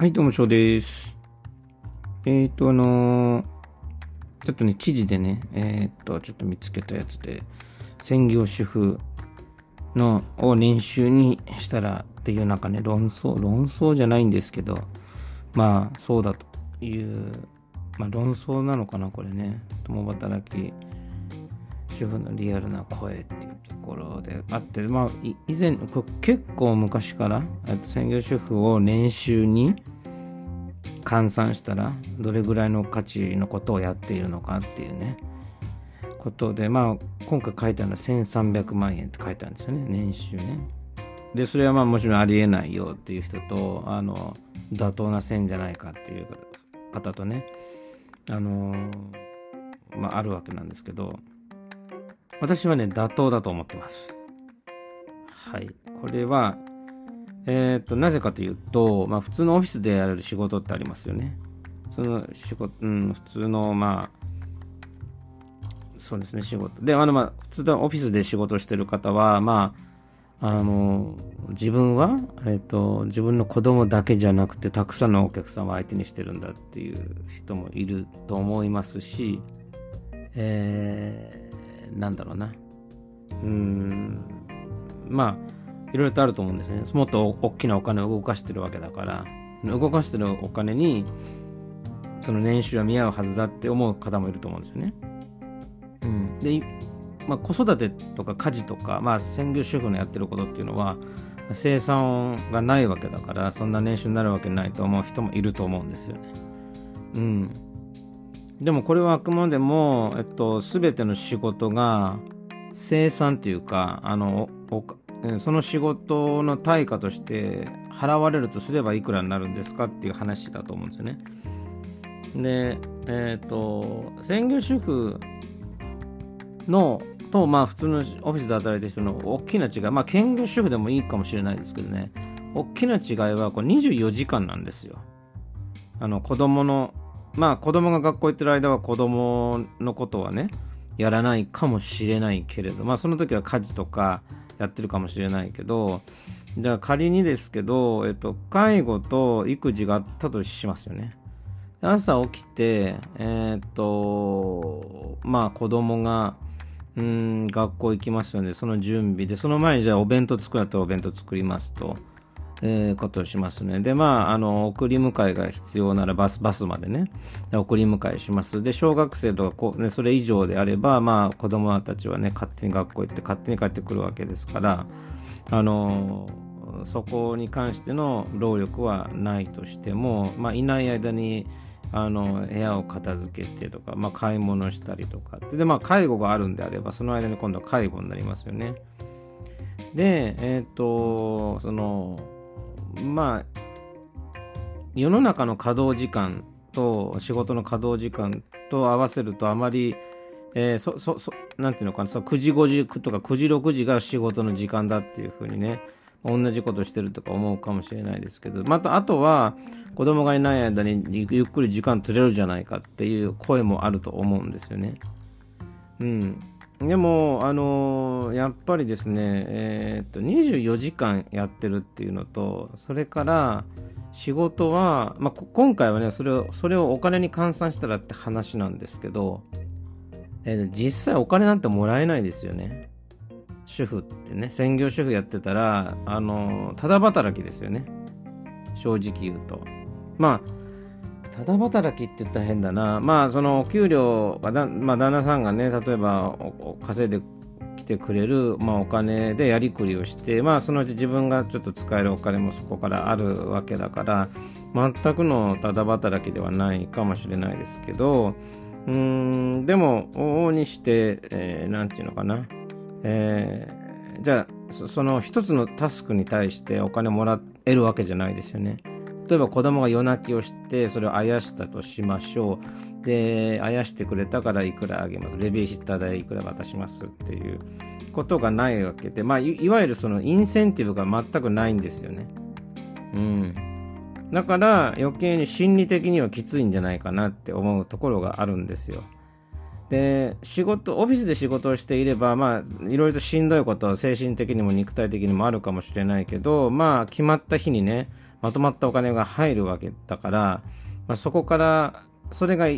はい、どうも、翔です。えっ、ー、と、あのーちょっとね、記事でね、えっ、と、ちょっと見つけたやつで、専業主婦の、を年収にしたらっていうなんかね、論争、論争じゃないんですけど、まあ、そうだという、まあ、論争なのかな、これね。共働き主婦のリアルな声っていうところであって、まあ、以前、結構昔から、専業主婦を年収に換算したら、どれぐらいの価値のことをやっているのかっていうね、ことで、まあ、今回書いてあるのは1300万円って書いてあるんですよね、年収ね。で、それはまあもちろんありえないよっていう人と、あの、妥当な線じゃないかっていう方とね、あの、まああるわけなんですけど、私はね、妥当だと思ってます。はい。これは、えっ、と、なぜかというと、まあ、普通のオフィスでやれる仕事ってありますよね。その仕事、うん、普通の、まあ、そうですね、仕事。で、あの、まあ、普通のオフィスで仕事してる方は、まあ、あの、自分は、えっ、と、自分の子供だけじゃなくて、たくさんのお客さんを相手にしてるんだっていう人もいると思いますし、えー、なんだろうな。うん、まあ、いろいろとあると思うんですね。もっと大きなお金を動かしてるわけだから、その動かしてるお金に、その年収は見合うはずだって思う方もいると思うんですよね。うん。で、まあ、子育てとか家事とか、まあ、専業主婦のやってることっていうのは、生産がないわけだから、そんな年収になるわけないと思う人もいると思うんですよね。うん。でもこれはあくまでも、えっと、すべての仕事が生産っていうか、あの、おその仕事の対価として払われるとすればいくらになるんですかっていう話だと思うんですよね。で、えっ、と、専業主婦のと、まあ普通のオフィスで働いてる人の大きな違い、まあ兼業主婦でもいいかもしれないですけどね、大きな違いはこれ24時間なんですよ。あの子供の、まあ子供が学校行ってる間は子供のことはね、やらないかもしれないけれど、まあその時は家事とかやってるかもしれないけど、じゃあ仮にですけど、えっと、介護と育児があったとしますよね。朝起きて、えーっと、まあ子供が、うん、学校行きますよね。その準備で、その前にじゃあお弁当作るったらお弁当作りますと。えー、ことをしますね。で、まあ、あの、送り迎えが必要ならバス、バスまでね、送り迎えします。で、小学生とかこう、ね、それ以上であれば、まあ、子供たちはね、勝手に学校行って勝手に帰ってくるわけですから、あの、そこに関しての労力はないとしても、まあ、いない間に、あの、部屋を片付けてとか、まあ、買い物したりとか。で、まあ、介護があるんであれば、その間に今度は介護になりますよね。で、えっ、と、その、まあ、世の中の稼働時間と仕事の稼働時間と合わせるとあまり、えー、そ、そ、そ、なんていうのかな、そう9時5時とか9時6時が仕事の時間だっていうふうにね、同じことしてるとか思うかもしれないですけど、またあとは子供がいない間にゆっくり時間取れるじゃないかっていう声もあると思うんですよね。うん。でも、あのーやっぱりですね、えーっと、24時間やってるっていうのと、それから、仕事は、まあ、今回はね、それを、それをお金に換算したらって話なんですけど、えー実際お金なんてもらえないですよね。主婦ってね、専業主婦やってたら、あのただ働きですよね。正直言うと。まあ、ただ働きって言ったら変だな。まあ、そのお給料がだ、まあ、旦那さんがね、例えば稼いできてくれる、まあ、お金でやりくりをして、まあ、そのうち自分がちょっと使えるお金もそこからあるわけだから、全くのただ働きではないかもしれないですけど、うーん、でも、往々にして、えーなんていうのかな。えーじゃあ、そその一つのタスクに対してお金もらえるわけじゃないですよね。例えば子供が夜泣きをしてそれをあやしたとしましょう。であやしてくれたからいくらあげます。ベビーシッター代いくら渡しますっていうことがないわけでまあいいわゆるそのインセンティブが全くないんですよね。うん。だから余計に心理的にはきついんじゃないかなって思うところがあるんですよ。で仕事オフィスで仕事をしていればまあいろいろとしんどいことは精神的にも肉体的にもあるかもしれないけどまあ決まった日にねまとまったお金が入るわけだから、まあ、そこからそれが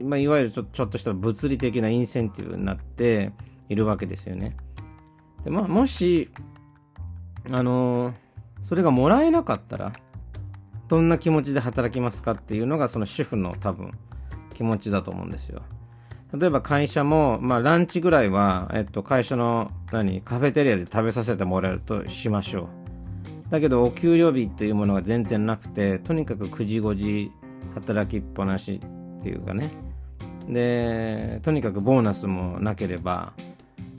まあ、いわゆるちょちょっとした物理的なインセンティブになっているわけですよね。でまあ、もし、あのー、それがもらえなかったら、どんな気持ちで働きますかっていうのがその主婦の多分気持ちだと思うんですよ。例えば会社も、まあランチぐらいは、えっと会社の何、カフェテリアで食べさせてもらえるとしましょう。だけどお給料日というものが全然なくて、とにかく9時5時働きっぱなしっていうかね。で、とにかくボーナスもなければ、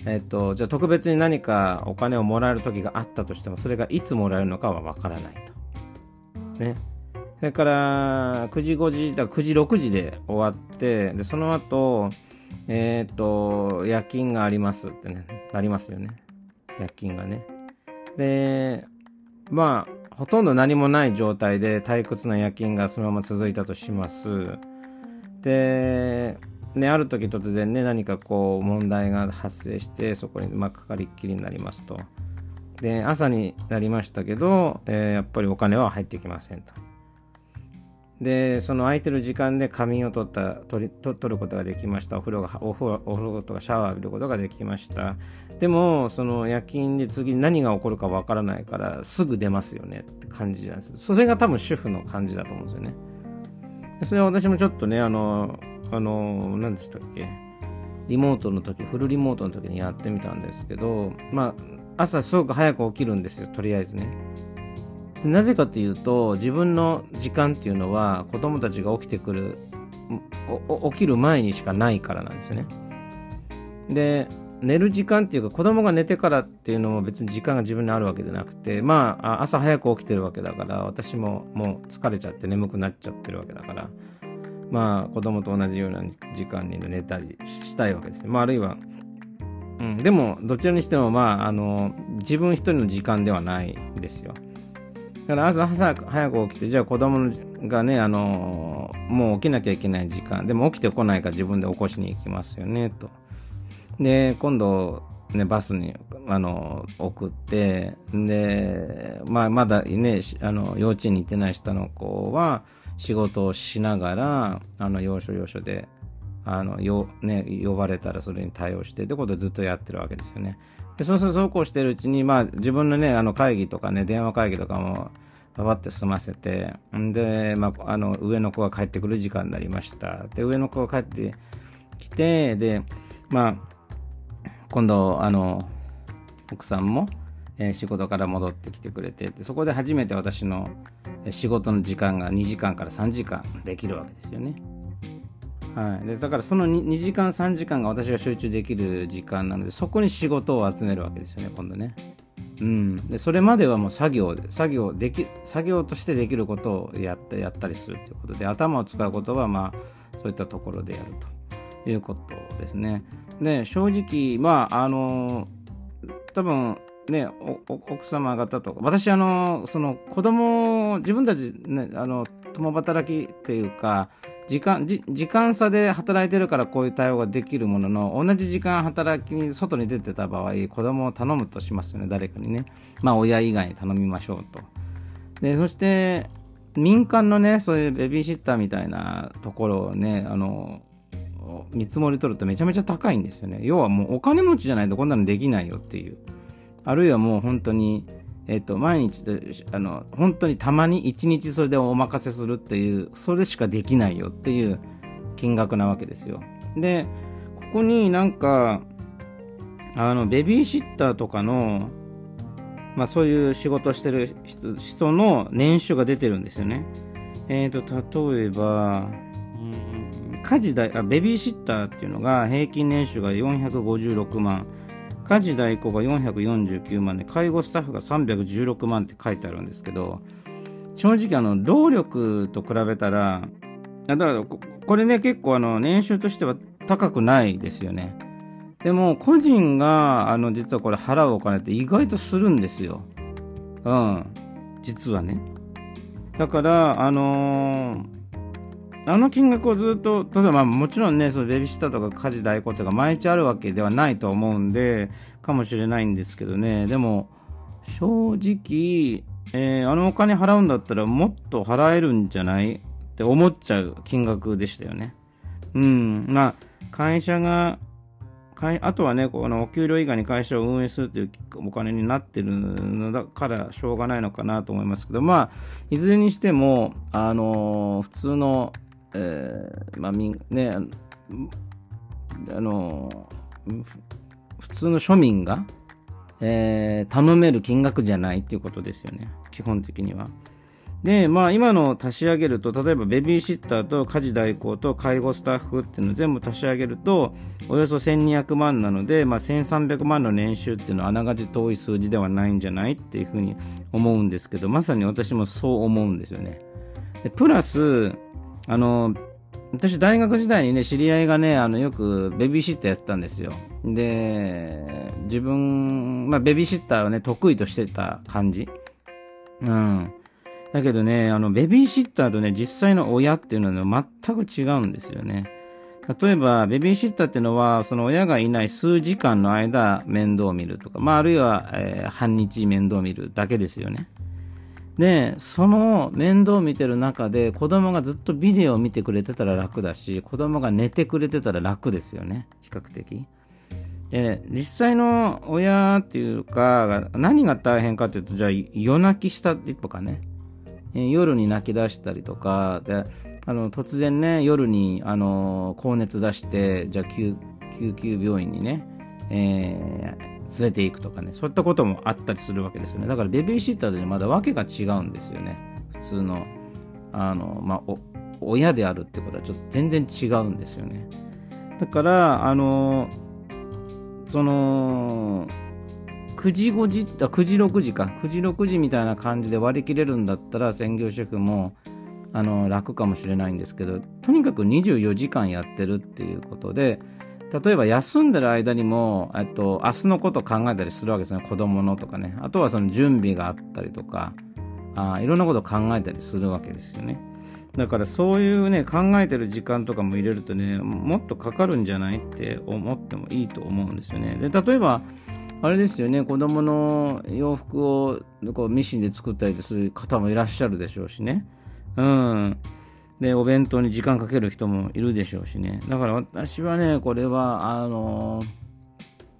えっと、じゃあ特別に何かお金をもらえる時があったとしても、それがいつもらえるのかはわからないと。ね。それから、9時5時、だ9時6時で終わって、で、その後、えっ、と、夜勤がありますってね、なりますよね。夜勤がね。で、まあ、ほとんど何もない状態で退屈な夜勤がそのまま続いたとします。で、ね、ある時突然ね、何かこう問題が発生して、そこにまあかかりっきりになりますと。で、朝になりましたけど、えー、やっぱりお金は入ってきませんと。で、その空いてる時間で仮眠を取った取り取ることができました。お風呂がお風呂お風呂とかシャワー浴びることができました。でも、その夜勤で次何が起こるかわからないから、すぐ出ますよねって感じなんです。それが多分主婦の感じだと思うんですよね。それは私もちょっとね、あの、あの、何でしたっけ、リモートの時、フルリモートの時にやってみたんですけど、まあ、朝すごく早く起きるんですよ、とりあえずね。なぜかというと自分の時間っていうのは子供たちが起きてくる起きる前にしかないからなんですよね。で寝る時間っていうか子供が寝てからっていうのも別に時間が自分にあるわけじゃなくてまあ朝早く起きてるわけだから私ももう疲れちゃって眠くなっちゃってるわけだからまあ子供と同じような時間に寝たりしたいわけですね。まああるいはうん、でもどちらにしてもまああの自分一人の時間ではないですよ。から朝早く起きて、じゃあ子供がね、あのもう起きなきゃいけない時間、でも起きてこないから自分で起こしに行きますよね、と。で、今度、ね、バスに、あの、送って、で、まあ、まだね、あの、幼稚園に行ってない下の子は、仕事をしながら、あの、要所要所で、あの、よ、ね、呼ばれたらそれに対応して、ってことをずっとやってるわけですよね。で、そうするとそうこうしてるうちに、まあ、自分のね、あの会議とかね、電話会議とかも、パパって済ませて、で、まあ、あの、上の子が帰ってくる時間になりました。で、上の子が帰ってきて、で、まあ、今度、あの、奥さんも、えー、仕事から戻ってきてくれてそこで初めて私の仕事の時間が2時間から3時間できるわけですよね。はい、でだからその 2, 2時間3時間が私が集中できる時間なのでそこに仕事を集めるわけですよね今度ね。うん、でそれまではもう作業作業でき作業としてできることをやってやったりするということで頭を使うことはまあそういったところでやるということですね。で正直まああの多分ね奥様方とか私あのその子供自分たちねあの共働きっていうか時間時間差で働いてるからこういう対応ができるものの同じ時間働きに外に出てた場合子供を頼むとしますよね誰かにね。まあ親以外に頼みましょうと。でそして民間のねそういうベビーシッターみたいなところをねあの見積もり取るとめちゃめちゃ高いんですよね。要はもうお金持ちじゃないとこんなのできないよっていう。あるいはもう本当にえっ、と、毎日で、あの、本当にたまに一日それでお任せするっていう、それしかできないよっていう金額なわけですよ。で、ここになんか、あの、ベビーシッターとかの、まあそういう仕事してる人の年収が出てるんですよね。えっ、ー、と、例えば、家事代あ、ベビーシッターっていうのが平均年収が456万。家事代行が449万で、介護スタッフが316万って書いてあるんですけど、正直あの、労力と比べたら、だからこれね、結構あの、年収としては高くないですよね。でも、個人が、あの、実はこれ払うお金って意外とするんですよ。うん。実はね。だから、あのーあの金額をずっと、例えばもちろんね、そのベビーシッターとか家事代行とか毎日あるわけではないと思うんで、かもしれないんですけどね、でも、正直、えー、あのお金払うんだったらもっと払えるんじゃない？って思っちゃう金額でしたよね。うん。まあ、会社が、あとはね、このお給料以外に会社を運営するというお金になってるのだからしょうがないのかなと思いますけど、まあ、いずれにしても、あのー、普通の、えー、まあ、みね、あの、普通の庶民が、えー、頼める金額じゃないっていうことですよね。基本的には。で、まあ今の足し上げると、例えばベビーシッターと家事代行と介護スタッフっていうのを全部足し上げると、およそ1200万なので、まあ1300万の年収っていうのはあながち遠い数字ではないんじゃないっていうふうに思うんですけど、まさに私もそう思うんですよね。でプラス、あの、私大学時代にね、知り合いがね、あの、よくベビーシッターやってたんですよ。で、自分、まあベビーシッターはね、得意としてた感じ。うん。だけどね、あの、ベビーシッターとね、実際の親っていうのは全く違うんですよね。例えば、ベビーシッターっていうのは、その親がいない数時間の間、面倒を見るとか、まあ、あるいは、えー、半日面倒を見るだけですよね。で、その面倒を見てる中で、子供がずっとビデオを見てくれてたら楽だし、子供が寝てくれてたら楽ですよね。比較的。で、実際の親っていうか、何が大変かっていうと、じゃあ、夜泣きしたとかね。夜に泣き出したりとかであの突然ね夜にあの高熱出してじゃあ救急病院にね、え、連れていくとかねそういったこともあったりするわけですよね。だからベビーシッターで、まだ訳が違うんですよね。普通のあの、まあ、親であるってことはちょっと全然違うんですよね。だからあのその9時5時あ9時6時か。9時6時みたいな感じで割り切れるんだったら専業主婦もあの楽かもしれないんですけどとにかく24時間やってるっていうことで例えば休んでる間にも、えっと、明日のこと考えたりするわけですね。子供のとかね。あとはその準備があったりとか。あいろんなこと考えたりするわけですよね。だからそういうね考えてる時間とかも入れるとねもっとかかるんじゃないって思ってもいいと思うんですよね。で例えばあれですよね、子供の洋服をこうミシンで作ったりする方もいらっしゃるでしょうしね。うん。で、お弁当に時間かける人もいるでしょうしね。だから私はね、これは、あの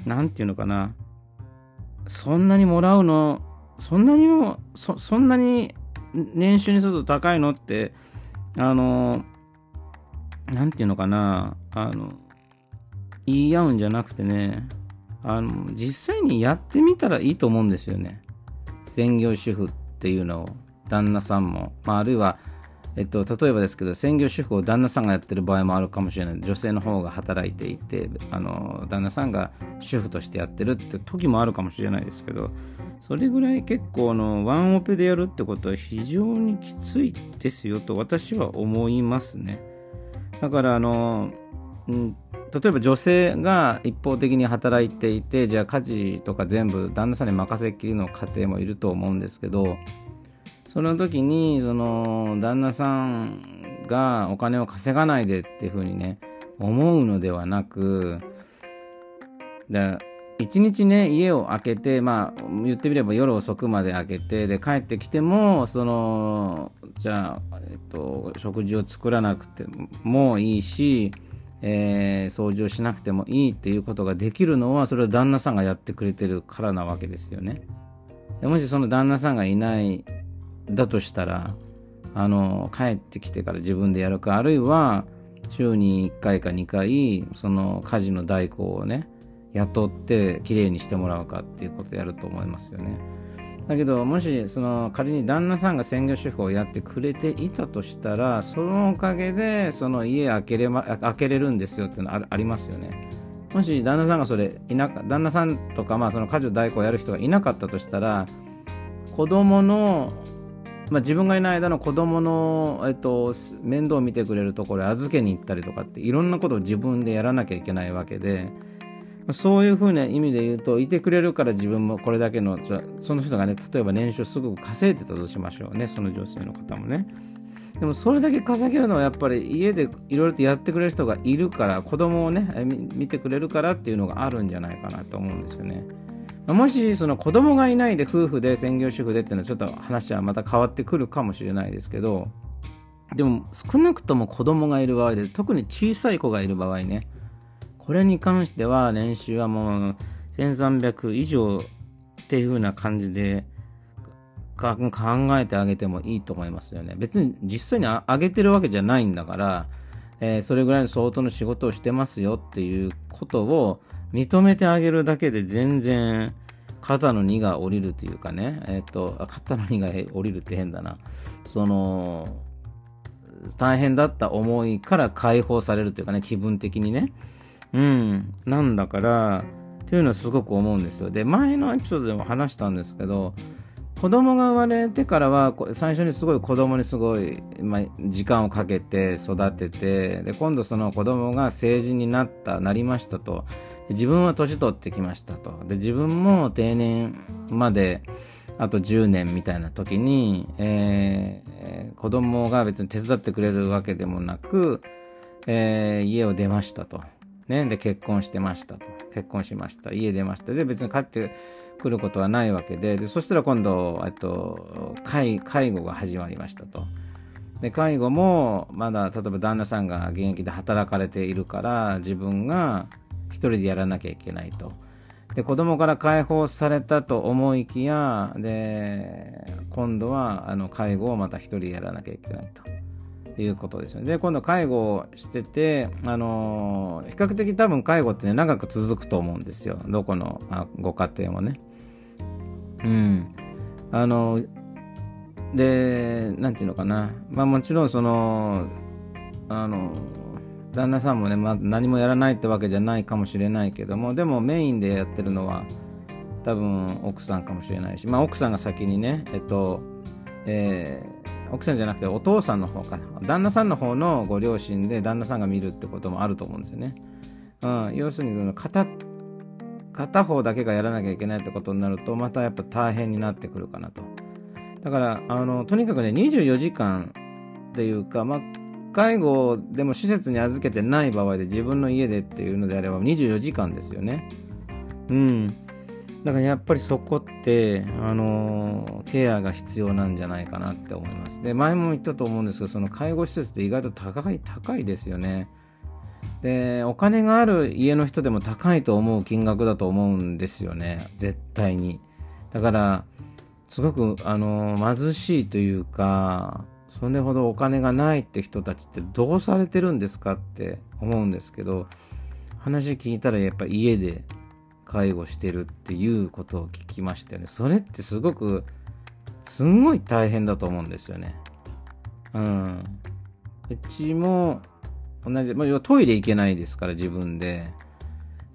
なんていうのかな。そんなにもらうの、そんなにも、そそんなに年収にすると高いのって、あのなんていうのかな。あの、言い合うんじゃなくてね、あの実際にやってみたらいいと思うんですよね専業主婦っていうのを旦那さんも、まあ、あるいは、えっと、例えばですけど専業主婦を旦那さんがやってる場合もあるかもしれない。女性の方が働いていてあの旦那さんが主婦としてやってるって時もあるかもしれないですけどそれぐらい結構のワンオペでやるってことは非常にきついですよと私は思いますね。だからあの、うん例えば女性が一方的に働いていてじゃあ家事とか全部旦那さんに任せっきりの家庭もいると思うんですけどその時にその旦那さんがお金を稼がないでっていうふうにね思うのではなく一日ね家を開けてまあ言ってみれば夜遅くまで開けてで帰ってきてもそのじゃあ、えっと、食事を作らなくてもいいしえー、掃除をしなくてもいいっていうことができるのはそれは旦那さんがやってくれてるからなわけですよね。でもしその旦那さんがいないだとしたらあの帰ってきてから自分でやるかあるいは週に1回か2回その家事の代行をね雇ってきれいにしてもらうかっていうことをやると思いますよね。だけどもしその仮に旦那さんが専業主婦をやってくれていたとしたらそのおかげでその家開けれ,、ま、開けれるんですよっていうのはありますよね。もし旦那さんがそれいなか旦那さんとかまあその家事代行をやる人がいなかったとしたら子供のまあ、自分がいない間の子供の、えっと、面倒を見てくれるところ預けに行ったりとかっていろんなことを自分でやらなきゃいけないわけでそういうふうな意味で言うと、いてくれるから自分もこれだけの、その人がね、例えば年収すごく稼いでたとしましょうね、その女性の方もね。でもそれだけ稼げるのはやっぱり家でいろいろとやってくれる人がいるから、子供をね、見てくれるからっていうのがあるんじゃないかなと思うんですよね。もしその子供がいないで夫婦で専業主婦でっていうのはちょっと話はまた変わってくるかもしれないですけどでも少なくとも子供がいる場合で特に小さい子がいる場合ねこれに関しては年収はもう1300以上っていう風な感じで考えてあげてもいいと思いますよね。別に実際にあげてるわけじゃないんだから、えー、それぐらいの相当の仕事をしてますよっていうことを認めてあげるだけで全然肩の荷が下りるというかね、えっ、と、肩の荷が下りるって変だな。その、大変だった思いから解放されるというかね、気分的にね。うん。なんだから、というのはすごく思うんですよ。で、前のエピソードでも話したんですけど、子供が生まれてからは最初にすごい子供にすごい、まあ、時間をかけて育ててで今度その子供が成人になったなりましたと自分は年取ってきましたとで自分も定年まであと10年みたいな時に、えー、子供が別に手伝ってくれるわけでもなく、えー、家を出ましたと。ね、で結婚してましたと。結婚しました。家出ました。で、別に帰ってくることはないわけで、でそしたら今度、えっと、介介護が始まりましたと。で、介護も、まだ、例えば旦那さんが現役で働かれているから、自分が一人でやらなきゃいけないと。で、子供から解放されたと思いきや、で、今度は、あの、介護をまた一人でやらなきゃいけないと。いうことですよね。で、今度介護をしてて、あのー、比較的多分介護ってね、長く続くと思うんですよ。どこのあご家庭もね。うん。あの、で、なんていうのかな。まあもちろんその、あの、旦那さんもね、まあ、何もやらないってわけじゃないかもしれないけども、でもメインでやってるのは、多分奥さんかもしれないし、まあ奥さんが先にね、えっと、えー奥さんじゃなくてお父さんの方か旦那さんの方のご両親で旦那さんが見るってこともあると思うんですよね。うん、要するに片片方だけがやらなきゃいけないってことになるとまたやっぱ大変になってくるかなと。だからあのとにかくね24時間っていうか、まあ、介護でも施設に預けてない場合で自分の家でっていうのであれば24時間ですよね。うん。だからやっぱりそこって、あのケアが必要なんじゃないかなって思います。で、前も言ったと思うんですけど、その介護施設って意外と高い、高いですよね。で、お金がある家の人でも高いと思う金額だと思うんですよね。絶対に。だから、すごく、あの貧しいというか、それほどお金がないって人たちってどうされてるんですかって思うんですけど、話聞いたらやっぱ家で介護してるっていうことを聞きましたよね。それってすごく、すんごい大変だと思うんですよね。うん。うちも同じ、まあ、トイレ行けないですから自分で。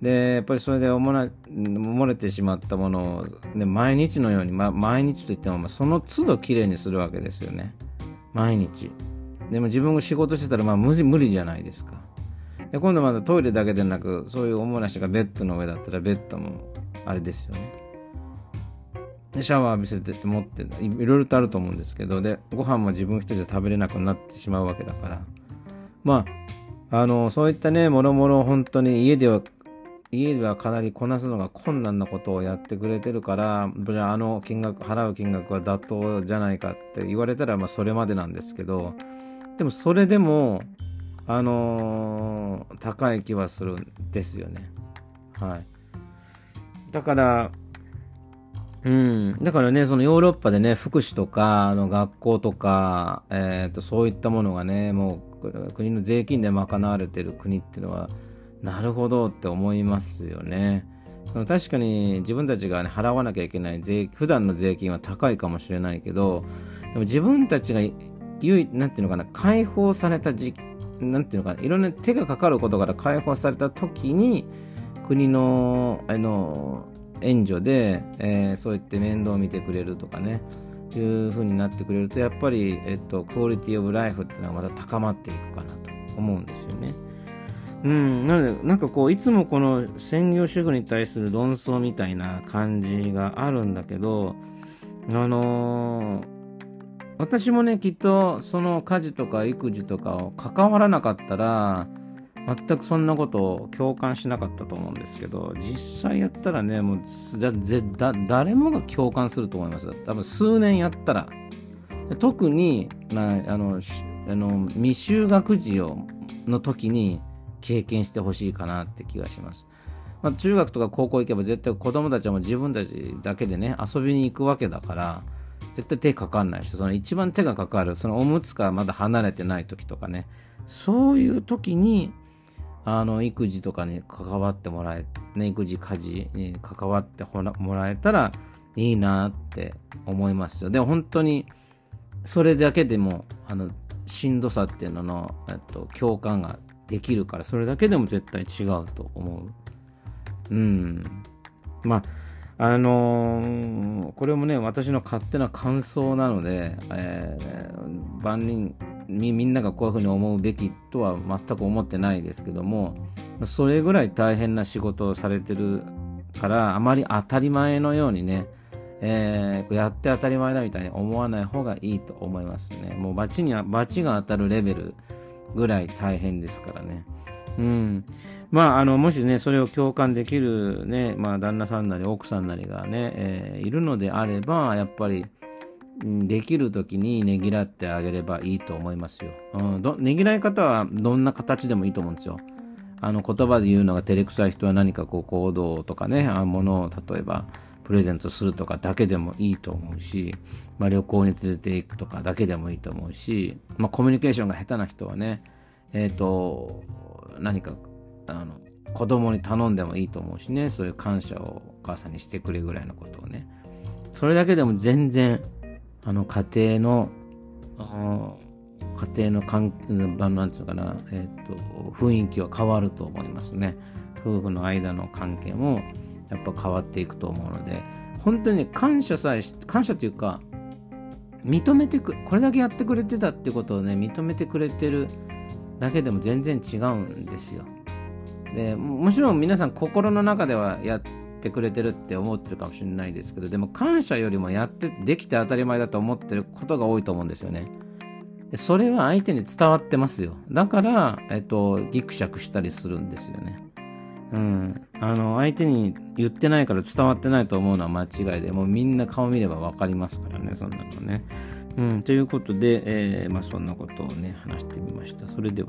で、やっぱりそれで漏れてしまったものを、ね、毎日のように、ま、毎日といっても、その都度きれいにするわけですよね。毎日。でも自分が仕事してたら、まあ無理無理じゃないですか。で今度まだトイレだけでなくそういう主な人がベッドの上だったらベッドもあれですよねでシャワー浴びせてって持っていろいろとあると思うんですけどでご飯も自分一人じゃ食べれなくなってしまうわけだからまああのそういったねもろもろ本当に家では家ではかなりこなすのが困難なことをやってくれてるからじゃああの金額払う金額は妥当じゃないかって言われたらまあそれまでなんですけどでもそれでもあのー、高い気はするんですよね。はい。だから、うん。だからね、そのヨーロッパでね、福祉とか、あの学校とか、え、ー、と、そういったものがね、もう国の税金で賄われてる国っていうのは、なるほどって思いますよね。その確かに自分たちが、ね、払わなきゃいけない税、普段の税金は高いかもしれないけど、でも自分たちが、なんていうのかな、解放された時なんていうのかな、いろんな手がかかることから解放された時に、国の、あの、援助で、えー、そうやって面倒を見てくれるとかね、いう風になってくれると、やっぱり、えっと、クオリティオブライフっていうのはまた高まっていくかなと思うんですよね。うん、なので、なんかこう、いつもこの専業主婦に対する論争みたいな感じがあるんだけど、あのー私もね、きっとその家事とか育児とかを関わらなかったら、全くそんなことを共感しなかったと思うんですけど実際やったらねもうだ誰もが共感すると思います。多分数年やったら。特に、まあ、あのあの未就学児をの時に経験してほしいかなって気がします。まあ、中学とか高校行けば絶対子供たちはも自分たちだけでね遊びに行くわけだから絶対手かかんないしその一番手がかかるそのおむつからまだ離れてない時とかねそういう時にあの育児とかに関わってもらえ、ね、育児家事に関わってもらえたらいいなって思いますよで本当にそれだけでもあのしんどさっていうのの、えっと、共感ができるからそれだけでも絶対違うと思う。うん。まああのー、これもね私の勝手な感想なので、えー、万人みみんながこういうふうに思うべきとは全く思ってないですけどもそれぐらい大変な仕事をされてるからあまり当たり前のようにね、えー、やって当たり前だみたいに思わない方がいいと思いますね。もう罰には罰が当たるレベルぐらい大変ですからねうんまあ、あのもしね、それを共感できる、ね、まあ、旦那さんなり奥さんなりがね、えー、いるのであれば、やっぱり、できる時にねぎらってあげればいいと思いますよ。うん、どねぎらい方はどんな形でもいいと思うんですよ。あの言葉で言うのが照れくさい人は何かこう行動とかね、あものを例えばプレゼントするとかだけでもいいと思うし、まあ、旅行に連れて行くとかだけでもいいと思うし、まあ、コミュニケーションが下手な人はね、え、ー、と、何かあの子供に頼んでもいいと思うしね、そういう感謝をお母さんにしてくれぐらいのことをね。それだけでも全然あの家庭の家庭の関なんていうかな、えーと、雰囲気は変わると思いますね夫婦の間の関係もやっぱ変わっていくと思うので本当に感謝さえ感謝というか認めてくこれだけやってくれてたってことをね認めてくれてるだけでも全然違うんですよでもちろん皆さん心の中ではやってくれてるって思ってるかもしれないですけどでも感謝よりもやってできて当たり前だと思ってることが多いと思うんですよね。それは相手に伝わってますよ。だから、えっと、ギクシャクしたりするんですよね。うん。あの、相手に言ってないから伝わってないと思うのは間違いで、もうみんな顔見れば分かりますからね、そんなのね。うん。ということで、えー、まあそんなことをね、話してみました。それでは。